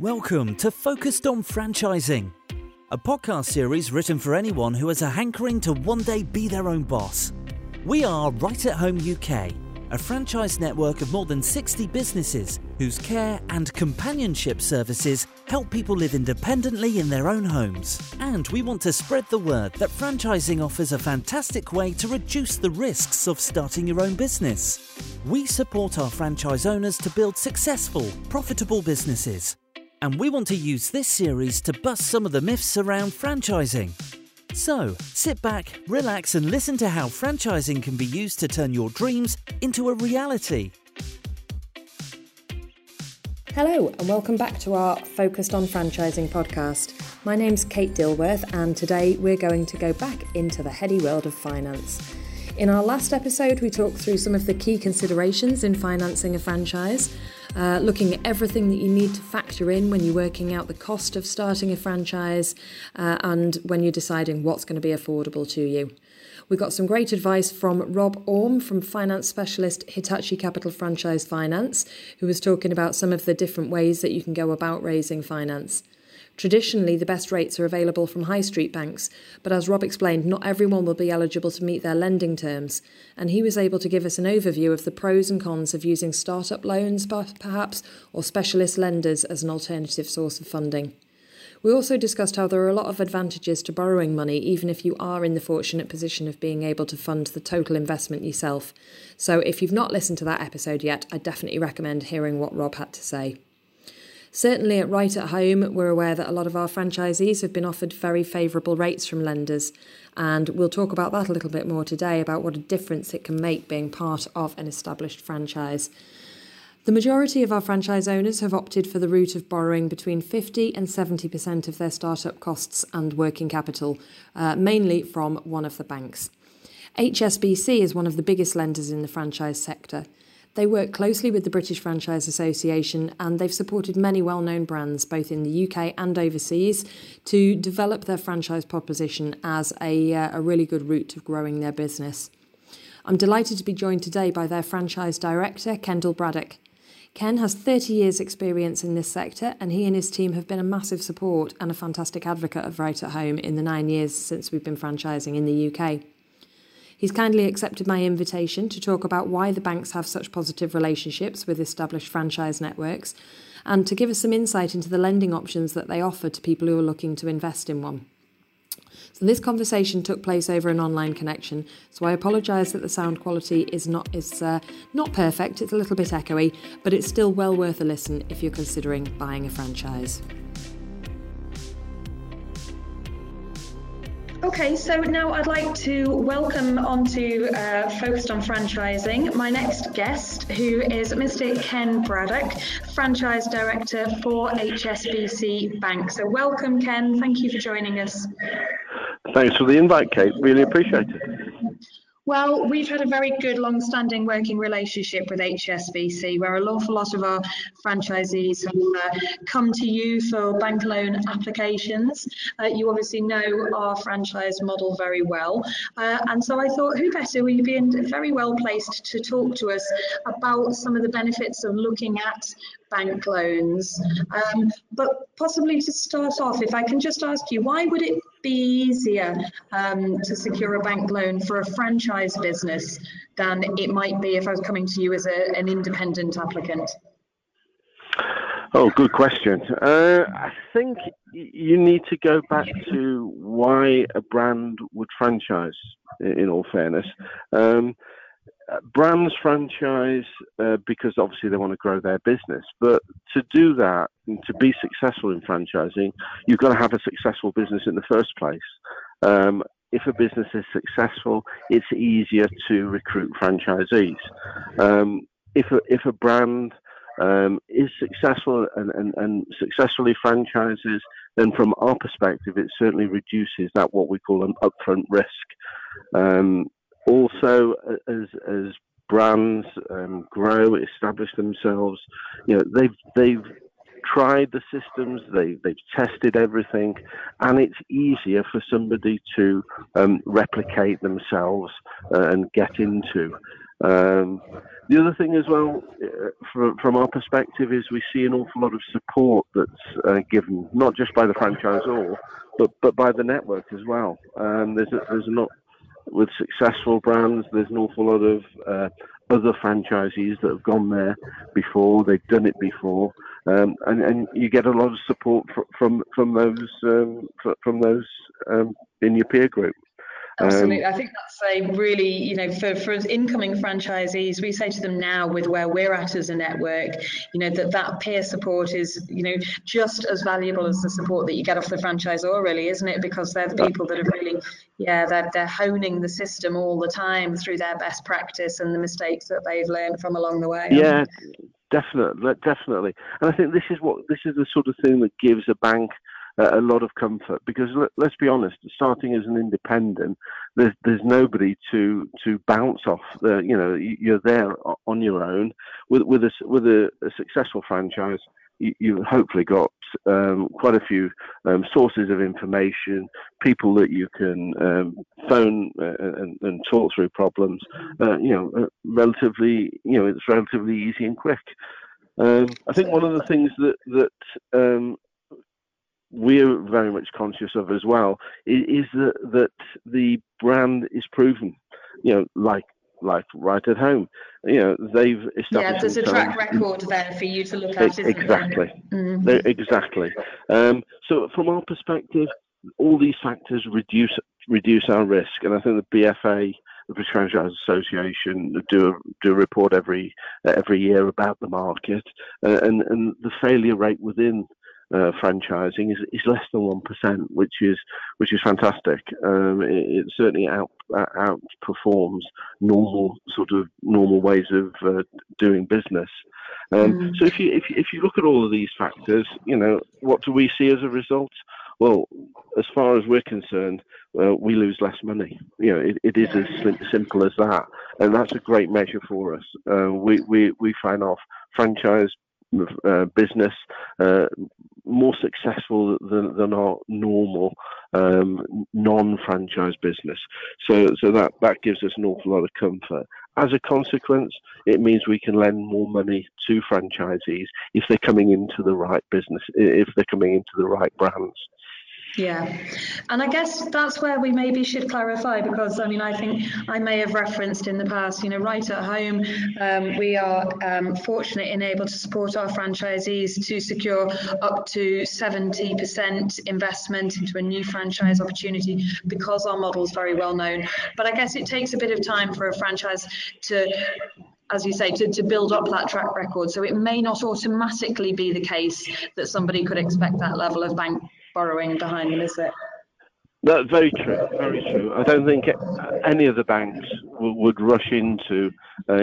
Welcome to Focused on Franchising, a podcast series written for anyone who has a hankering to one day be their own boss. We are Right at Home UK, a franchise network of more than 60 businesses whose care and companionship services help people live independently in their own homes. And we want to spread the word that franchising offers a fantastic way to reduce the risks of starting your own business. We support our franchise owners to build successful, profitable businesses. And we want to use this series to bust some of the myths around franchising. So, sit back, relax, and listen to how franchising can be used to turn your dreams into a reality. Hello, and welcome back to our Focused on Franchising podcast. My name's Kate Dilworth, and today we're going to go back into the heady world of finance. In our last episode, we talked through some of the key considerations in financing a franchise, uh, looking at everything that you need to factor in when you're working out the cost of starting a franchise uh, and when you're deciding what's going to be affordable to you. We got some great advice from Rob Orme from finance specialist Hitachi Capital Franchise Finance, who was talking about some of the different ways that you can go about raising finance. Traditionally, the best rates are available from high street banks, but as Rob explained, not everyone will be eligible to meet their lending terms, and he was able to give us an overview of the pros and cons of using startup loans, perhaps, or specialist lenders as an alternative source of funding. We also discussed how there are a lot of advantages to borrowing money, even if you are in the fortunate position of being able to fund the total investment yourself. So, if you've not listened to that episode yet, I definitely recommend hearing what Rob had to say. Certainly at Right at Home, we're aware that a lot of our franchisees have been offered very favourable rates from lenders, and we'll talk about that a little bit more today about what a difference it can make being part of an established franchise. The majority of our franchise owners have opted for the route of borrowing between 50 and 70% of their startup costs and working capital, uh, mainly from one of the banks. HSBC is one of the biggest lenders in the franchise sector. They work closely with the British Franchise Association and they've supported many well known brands, both in the UK and overseas, to develop their franchise proposition as a, uh, a really good route to growing their business. I'm delighted to be joined today by their franchise director, Kendall Braddock. Ken has 30 years' experience in this sector, and he and his team have been a massive support and a fantastic advocate of Right at Home in the nine years since we've been franchising in the UK. He's kindly accepted my invitation to talk about why the banks have such positive relationships with established franchise networks and to give us some insight into the lending options that they offer to people who are looking to invest in one. So this conversation took place over an online connection, so I apologise that the sound quality is not is uh, not perfect. It's a little bit echoey, but it's still well worth a listen if you're considering buying a franchise. Okay, so now I'd like to welcome onto uh, Focused on Franchising my next guest, who is Mr. Ken Braddock, Franchise Director for HSBC Bank. So, welcome, Ken. Thank you for joining us. Thanks for the invite, Kate. Really appreciate it. Well, we've had a very good long-standing working relationship with HSBC, where an awful lot of our franchisees have uh, come to you for bank loan applications. Uh, you obviously know our franchise model very well, uh, and so I thought, who better? We'd be in very well placed to talk to us about some of the benefits of looking at bank loans. Um, but possibly to start off, if I can just ask you, why would it be easier um, to secure a bank loan for a franchise business than it might be if I was coming to you as a, an independent applicant? Oh, good question. Uh, I think you need to go back to why a brand would franchise, in all fairness. Um, brands franchise uh, because obviously they want to grow their business. But to do that, and to be successful in franchising, you've got to have a successful business in the first place. Um, if a business is successful, it's easier to recruit franchisees. Um, if a, if a brand um, is successful and, and, and successfully franchises, then from our perspective, it certainly reduces that what we call an upfront risk. Um, also as as brands um, grow, establish themselves, you know they've they've tried the systems, they they've tested everything, and it's easier for somebody to um, replicate themselves uh, and get into. Um, the other thing as well, uh, from, from our perspective, is we see an awful lot of support that's uh, given, not just by the franchisor, but but by the network as well. Um, there's a, there's with successful brands. There's an awful lot of uh, other franchisees that have gone there before. They've done it before, um, and and you get a lot of support from from those um, from those um, in your peer group. Absolutely. Um, I think that's a really, you know, for, for incoming franchisees, we say to them now with where we're at as a network, you know, that that peer support is, you know, just as valuable as the support that you get off the franchisor, really, isn't it? Because they're the people that are really, yeah, they're, they're honing the system all the time through their best practice and the mistakes that they've learned from along the way. Yeah, definitely, definitely. And I think this is what, this is the sort of thing that gives a bank – a lot of comfort because let, us be honest, starting as an independent, there's there's nobody to to bounce off. The, you know, you're there on your own with with a with a, a successful franchise. You, have hopefully got um, quite a few um, sources of information, people that you can um, phone uh, and, and, talk through problems. Uh, you know, uh, relatively, you know, it's relatively easy and quick. Um, I think one of the things that that um, we're very much conscious of as well is that that the brand is proven. You know, like like right at home. You know, they've established. Yeah, there's a track record there for you to look at. exactly. Mm-hmm. Exactly. Um, so from our perspective, all these factors reduce reduce our risk, and I think the BFA. The British Franchise Association do a, do a report every every year about the market uh, and and the failure rate within uh, franchising is, is less than one percent, which is which is fantastic. Um, it, it, certainly out outperforms normal sort of normal ways of uh, doing business. Um, mm. So if you, if if you look at all of these factors, you know what do we see as a result? Well, as far as we're concerned, uh, we lose less money. You know, it, it is as simple as that, and that's a great measure for us. Uh, we, we we find our franchise uh, business uh, more successful than, than our normal um, non-franchise business. So, so that, that gives us an awful lot of comfort. As a consequence, it means we can lend more money to franchisees if they're coming into the right business, if they're coming into the right brands. Yeah, and I guess that's where we maybe should clarify because I mean I think I may have referenced in the past, you know, right at home, um, we are um, fortunate in able to support our franchisees to secure up to 70% investment into a new franchise opportunity because our model is very well known. But I guess it takes a bit of time for a franchise to as you say, to, to build up that track record. So it may not automatically be the case that somebody could expect that level of bank borrowing behind them, is it? That's very true. Very true. I don't think any of the banks would rush into uh,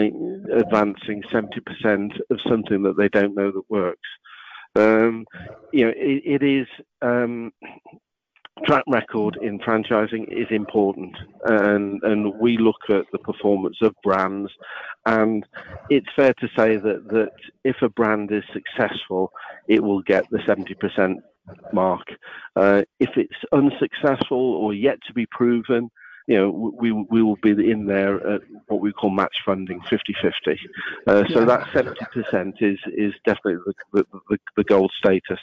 advancing 70% of something that they don't know that works. Um, you know, it, it is um, track record in franchising is important, and and we look at the performance of brands, and it's fair to say that that if a brand is successful, it will get the 70% mark. Uh, if it's unsuccessful or yet to be proven, you know, we, we will be in there at what we call match funding, 50-50. Uh, so that 70% is, is definitely the, the, the gold status.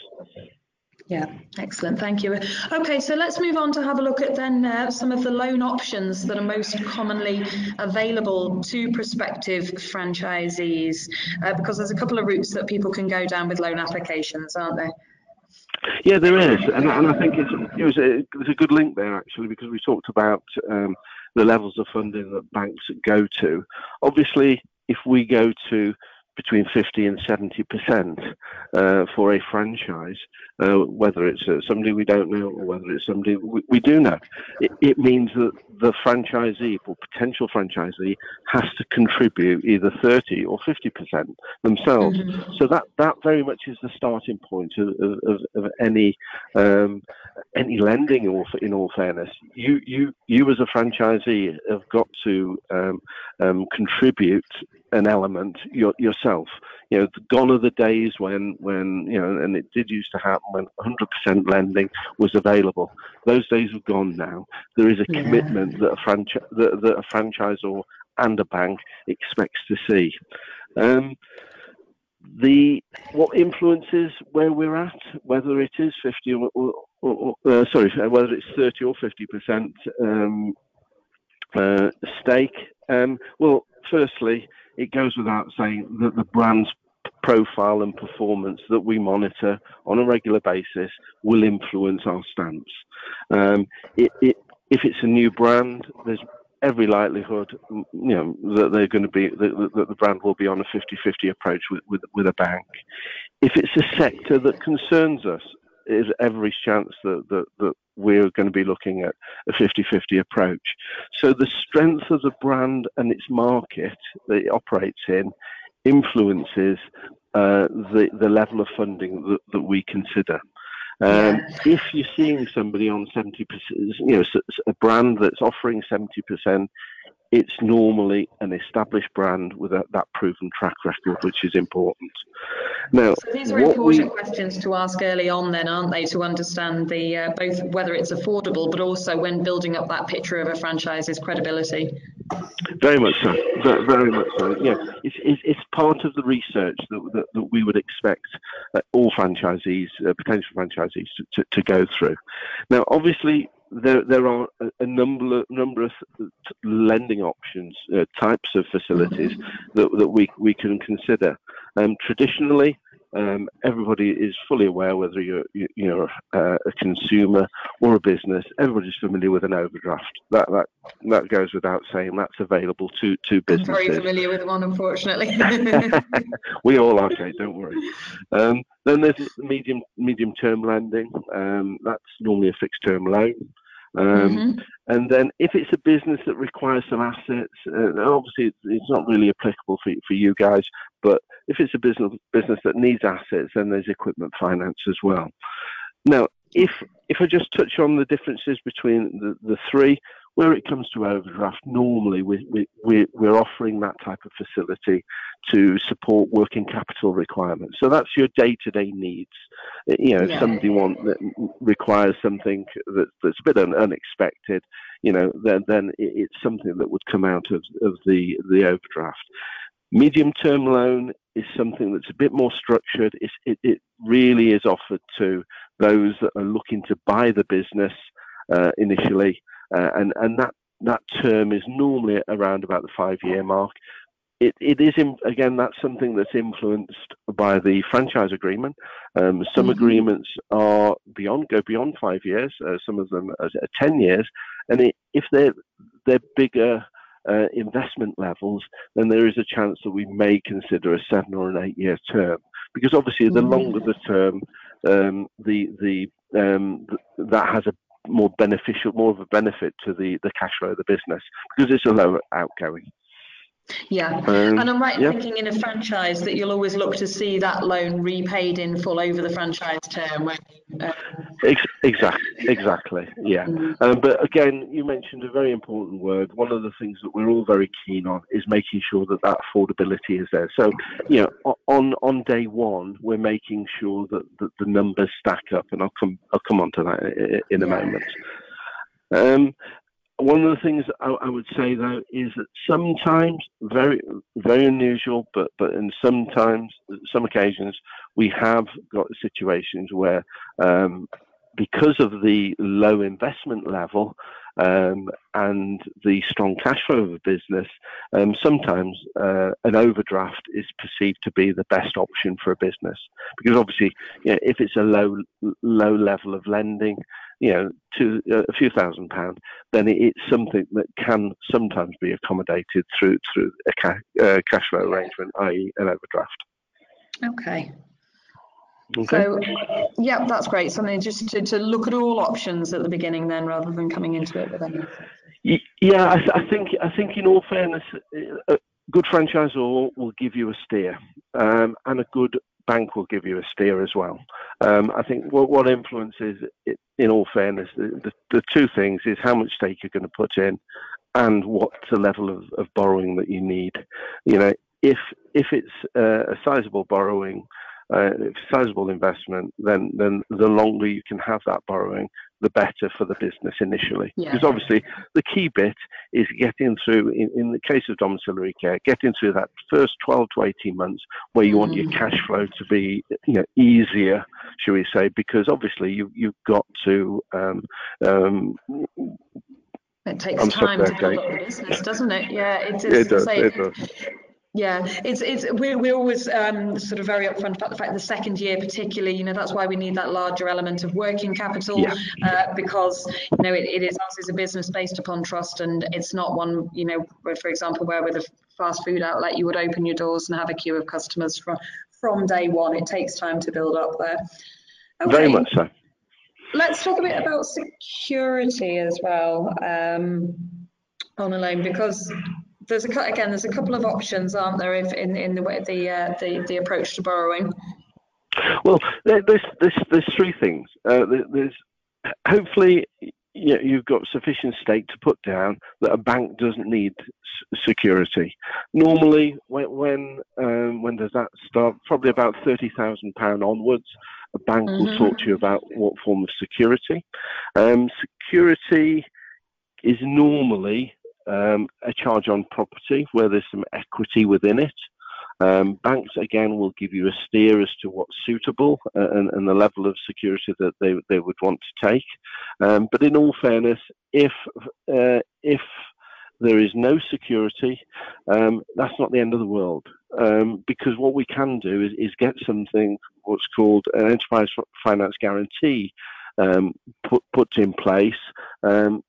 Yeah, excellent. Thank you. Okay, so let's move on to have a look at then uh, some of the loan options that are most commonly available to prospective franchisees, uh, because there's a couple of routes that people can go down with loan applications, aren't there? Yeah, there is, and, and I think it's, it was a, a good link there actually because we talked about um, the levels of funding that banks go to. Obviously, if we go to between 50 and 70 percent uh, for a franchise, uh, whether it's uh, somebody we don't know or whether it's somebody we, we do know. It, it, means that the franchisee or potential franchisee has to contribute either 30 or 50 percent themselves. Mm-hmm. So that, that very much is the starting point of, of, of any um, any lending. In all, in all fairness, you you you as a franchisee have got to um, um, contribute an element your, yourself. You know, gone are the days when, when you know, and it did used to happen when 100% lending was available. Those days have gone now. There is a yeah. commitment that a, franchi- that, that a franchisor and a bank expects to see. Um, the what influences where we're at, whether it is 50 or, or, or uh, sorry, whether it's 30 or 50 percent um, uh, stake. Um, well, firstly, it goes without saying that the brand's profile and performance that we monitor on a regular basis will influence our stamps. Um, it, it, if it's a new brand, there's every likelihood, you know, that they're going to be that, that the brand will be on a 50-50 approach with, with, with a bank. If it's a sector that concerns us, there's every chance that, that, that we're going to be looking at a 50-50 approach. So the strength of the brand and its market that it operates in influences uh, the the level of funding that, that we consider. Um. If you're seeing somebody on 70%, you know, a brand that's offering 70%, it's normally an established brand with a, that proven track record, which is important. Now, so these are important we, questions to ask early on, then, aren't they, to understand the uh, both whether it's affordable, but also when building up that picture of a franchise's credibility. Very much so. Very much so. Yeah, it's, it's, it's part of the research that, that, that we would expect uh, all franchisees, uh, potential franchisees, to, to, to go through. Now, obviously, there there are a, number of, number of lending options, uh, types of facilities that that we we can consider. Um, traditionally, um, everybody is fully aware whether you're you, you're uh, a consumer or a business. Everybody's familiar with an overdraft. That that that goes without saying. That's available to to businesses. I'm very familiar with one, unfortunately. we all are, Kate. Don't worry. Um, then there's medium medium term lending. Um, that's normally a fixed term loan. Um, mm-hmm. And then if it's a business that requires some assets, uh, obviously it's not really applicable for, for you guys, but if it's a business business that needs assets, then there's equipment finance as well. Now, if if I just touch on the differences between the, the three, where it comes to overdraft, normally we, we, we're offering that type of facility to support working capital requirements. So that's your day-to-day needs. You know, yeah. if somebody want that requires something that, that's a bit un, unexpected, you know, then then it's something that would come out of, of the the overdraft. Medium-term loan is something that's a bit more structured. It, it really is offered to those that are looking to buy the business uh, initially uh, and and that that term is normally around about the five year mark. It, it is in, again that's something that's influenced by the franchise agreement. Um, some mm-hmm. agreements are beyond go beyond five years. Uh, some of them are, are ten years, and it, if they're they're bigger uh, investment levels, then there is a chance that we may consider a seven or an eight year term. Because obviously, the mm-hmm. longer the term, um, the the um, th- that has a more beneficial, more of a benefit to the, the cash flow of the business because it's a lower outgoing. Yeah, um, and I'm right yeah. thinking in a franchise that you'll always look to see that loan repaid in full over the franchise term. Uh, exactly, exactly, yeah. Mm-hmm. Um, but again, you mentioned a very important word. One of the things that we're all very keen on is making sure that that affordability is there. So, you know, on on day one, we're making sure that, that the numbers stack up, and I'll come I'll come on to that in a yeah. moment. Um, one of the things I, I, would say though is that sometimes very very unusual but but in sometimes some occasions we have got situations where um, because of the low investment level um, and the strong cash flow of a business, um, sometimes uh, an overdraft is perceived to be the best option for a business. Because obviously, you know, if it's a low low level of lending, you know, to uh, a few thousand pounds, then it's something that can sometimes be accommodated through through a ca- uh, cash flow arrangement, i.e., an overdraft. Okay. Okay. So, yeah, that's great. Something just to, to look at all options at the beginning, then, rather than coming into it with anything. Yeah, I, I think I think in all fairness, a good franchisor will give you a steer, um, and a good bank will give you a steer as well. Um, I think what, what influences it, in all fairness, the, the, the, two things is how much stake you're going to put in, and what's the level of, of borrowing that you need. You know, if if it's uh, a sizable borrowing uh, sizable investment, then then the longer you can have that borrowing, the better for the business initially. Yeah. Because obviously the key bit is getting through, in, in the case of domiciliary care, getting through that first 12 to 18 months where you want your Mm. cash flow to be, you know, easier, shall we say, because obviously you, you've got to, um, um, It takes I'm time to build up the business, doesn't it? Yeah, it's, it it's does, say, it does. Yeah, it's it's we're we're always um, sort of very upfront about the fact the second year particularly, you know, that's why we need that larger element of working capital Yeah. uh, because you know it, it is us as a business based upon trust and it's not one you know for example where with a fast food outlet you would open your doors and have a queue of customers from from day one. It takes time to build up there. Very much so. Let's talk a bit about security as well um, on a loan because there's a again there's a couple of options, aren't there, if in in the way the uh, the the approach to borrowing. Well, there's, there's, there's three things. Uh, there's hopefully you know, you've got sufficient stake to put down that a bank doesn't need s- security. Normally, when when, um, when does that start? Probably about thirty thousand pound onwards. A bank will Mhm. talk to you about what form of security. Um, security is normally um, a charge on property where there's some equity within it. Um, banks again will give you a steer as to what's suitable and, and the level of security that they, they would want to take. Um, but in all fairness, if uh, if there is no security, um, that's not the end of the world. Um, because what we can do is, is get something what's called an enterprise finance guarantee um, put put in place. Um,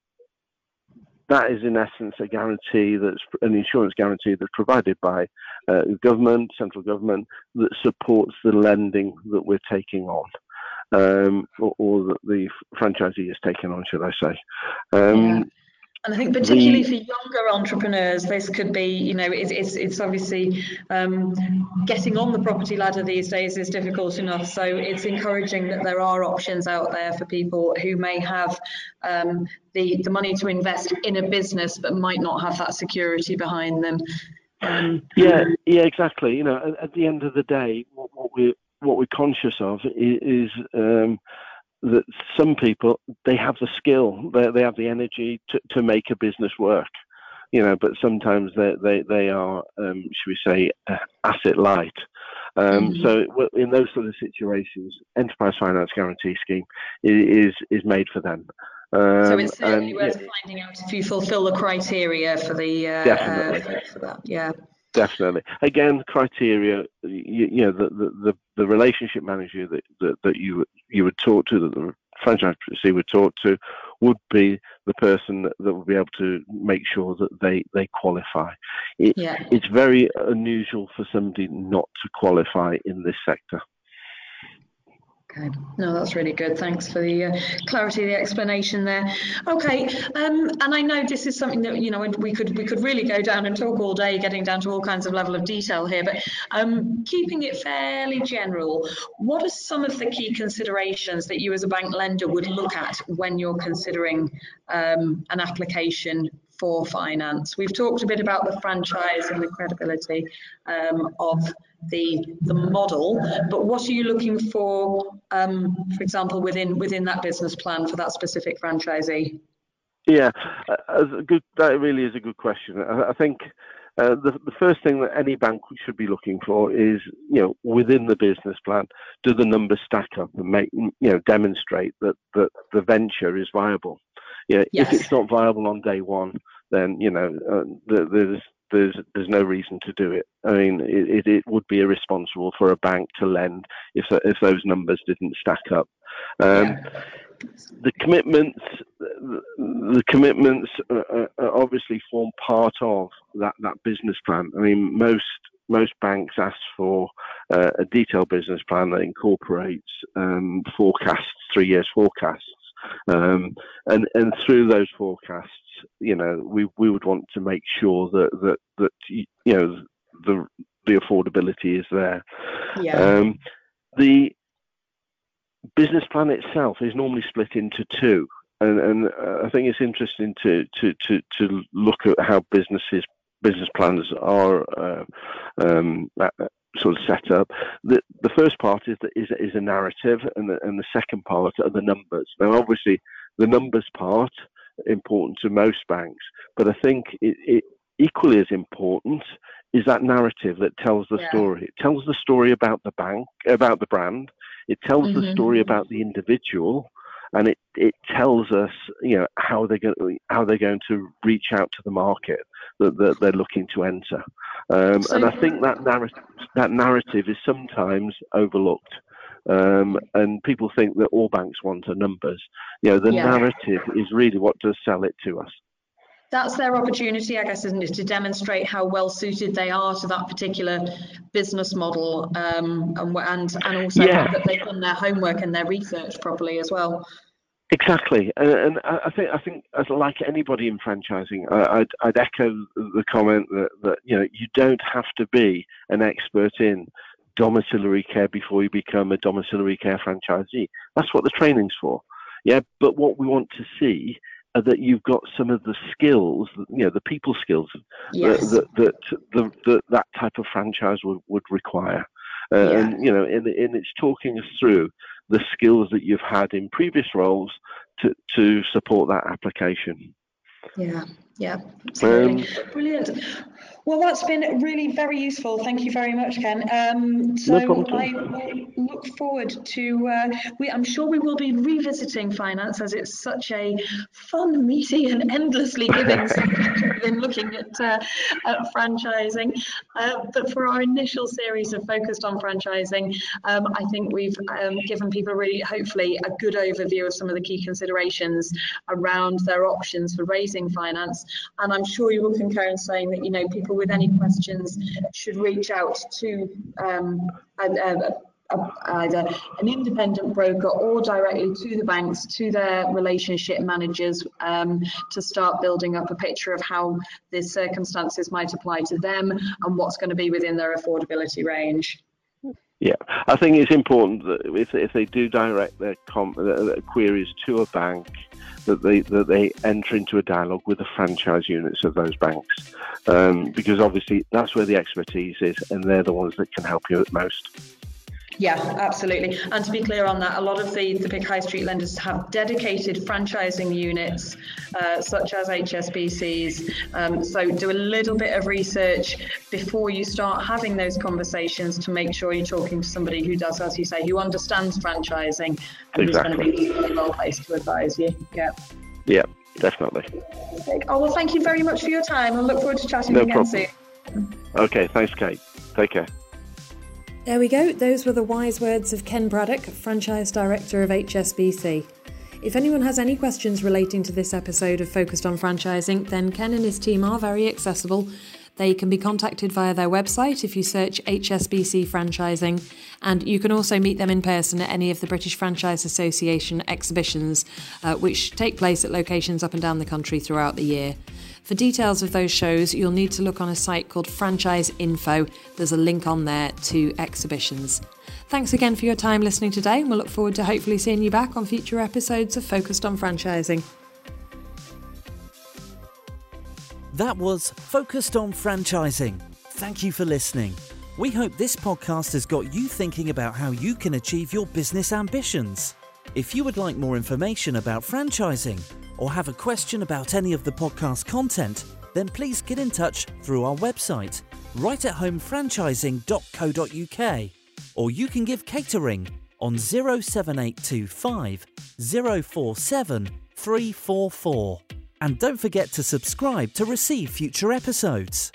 that is in essence a guarantee that's an insurance guarantee that's provided by uh, government, central government, that supports the lending that we're taking on, um, or, or that the franchisee is taking on, should I say? Um, Yeah. And I think particularly for younger entrepreneurs, this could be, you know, it's it's, it's obviously um, getting on the property ladder these days is difficult enough. So it's encouraging that there are options out there for people who may have um, the the money to invest in a business but might not have that security behind them. Um, Yeah, yeah, exactly. You know, at, at the end of the day, what, what we're what we're conscious of is, is um, that some people they have the skill, they they have the energy to, to make a business work. You know, but sometimes they they they are, um, should we say, uh, asset light. Um, Mhm. So in those sort of situations, enterprise finance guarantee scheme is is made for them. Um, so it's certainly and- worth finding out if you fulfil the criteria for the uh, Definitely. uh, for that. Yeah. Definitely. Again, criteria. You, you know, the, the, the, the relationship manager that, that, that you you would talk to, that the franchisee would talk to, would be the person that, that would be able to make sure that they they qualify. It, Yeah. It's very unusual for somebody not to qualify in this sector. Okay, no, that's really good. Thanks for the uh, clarity, the explanation there. Okay, um, and I know this is something that you know we could we could really go down and talk all day, getting down to all kinds of level of detail here. But um, keeping it fairly general, what are some of the key considerations that you as a bank lender would look at when you're considering um, an application for finance? We've talked a bit about the franchise and the credibility um, of the the model, but what are you looking for, um, for example, within within that business plan for that specific franchisee? Yeah, uh, good. That really is a good question. I, I think uh, the the first thing that any bank should be looking for is, you know, within the business plan, do the numbers stack up and make, you know, demonstrate that that the venture is viable. Yeah, Yes. if it's not viable on day one, then you know, uh, there's there's there's no reason to do it. I mean, it, it, would be irresponsible for a bank to lend if if those numbers didn't stack up. Um, the commitments the, the commitments uh, uh, obviously form part of that, that business plan. I mean, most most banks ask for uh, a detailed business plan that incorporates um, forecasts, three years forecasts, um, and and through those forecasts, you know, we we would want to make sure that that that you know the the affordability is there. Yeah. Um, the business plan itself is normally split into two, and, and uh, I think it's interesting to, to, to, to look at how businesses business plans are uh, um, sort of set up. The, the first part is, is, is a narrative, and the, and the second part are the numbers. Now, obviously, the numbers part important to most banks, but I think it, it equally as important is that narrative that tells the yeah. story. It tells the story about the bank, about the brand. It tells mm-hmm. the story about the individual, and it, it tells us, you know, how they're going how they're going to reach out to the market that, that they're looking to enter. Um, so, and I think that narrative that narrative is sometimes overlooked. Um, and people think that all banks want are numbers. You know, the yeah. narrative is really what does sell it to us that's their opportunity, I guess, isn't it, to demonstrate how well suited they are to that particular business model, um, and and and also yeah. that they've done their homework and their research properly as well. Exactly, and, and I think I think as like anybody in franchising, I'd, I'd echo the comment that, that you know you don't have to be an expert in domiciliary care before you become a domiciliary care franchisee. That's what the training's for. Yeah, but what we want to see are that you've got some of the skills, you know, the people skills yes. that, that, that, that, that type of franchise would, would require. Uh, yeah. And, you know, and, and it's talking us through the skills that you've had in previous roles to, to support that application. Yeah, yeah, absolutely. Um, Brilliant. Well, that's been really very useful. Thank you very much, Ken. Um, so no I look forward to. Uh, we, I'm sure we will be revisiting finance as it's such a fun, meaty, and endlessly giving in looking at, uh, at franchising. Uh, but for our initial series of focused on franchising, um, I think we've um, given people really, hopefully, a good overview of some of the key considerations around their options for raising finance. And I'm sure you will concur in saying that you know people with any questions should reach out to um, either an independent broker or directly to the banks, to their relationship managers um, to start building up a picture of how the circumstances might apply to them and what's going to be within their affordability range. Yeah, I think it's important that if, if they do direct their, com- their queries to a bank, that they that they enter into a dialogue with the franchise units of those banks, um, because obviously that's where the expertise is, and they're the ones that can help you at most. Yeah, absolutely. And to be clear on that, a lot of the, the big high street lenders have dedicated franchising units, uh, such as HSBCs. Um, so do a little bit of research before you start having those conversations to make sure you're talking to somebody who does, as you say, who understands franchising and exactly. who's going to be well placed to advise you. Yeah. Yeah, definitely. Oh, well, thank you very much for your time. I look forward to chatting no again problem. soon. Okay, thanks, Kate. Take care. There we go, those were the wise words of Ken Braddock, Franchise Director of HSBC. If anyone has any questions relating to this episode of Focused on Franchising, then Ken and his team are very accessible. They can be contacted via their website if you search HSBC Franchising, and you can also meet them in person at any of the British Franchise Association exhibitions, uh, which take place at locations up and down the country throughout the year. For details of those shows, you'll need to look on a site called Franchise Info. There's a link on there to exhibitions. Thanks again for your time listening today, and we'll look forward to hopefully seeing you back on future episodes of Focused on Franchising. That was Focused on Franchising. Thank you for listening. We hope this podcast has got you thinking about how you can achieve your business ambitions. If you would like more information about franchising, or have a question about any of the podcast content, then please get in touch through our website, rightathomefranchising.co.uk, or you can give catering on 07825 047 344. And don't forget to subscribe to receive future episodes.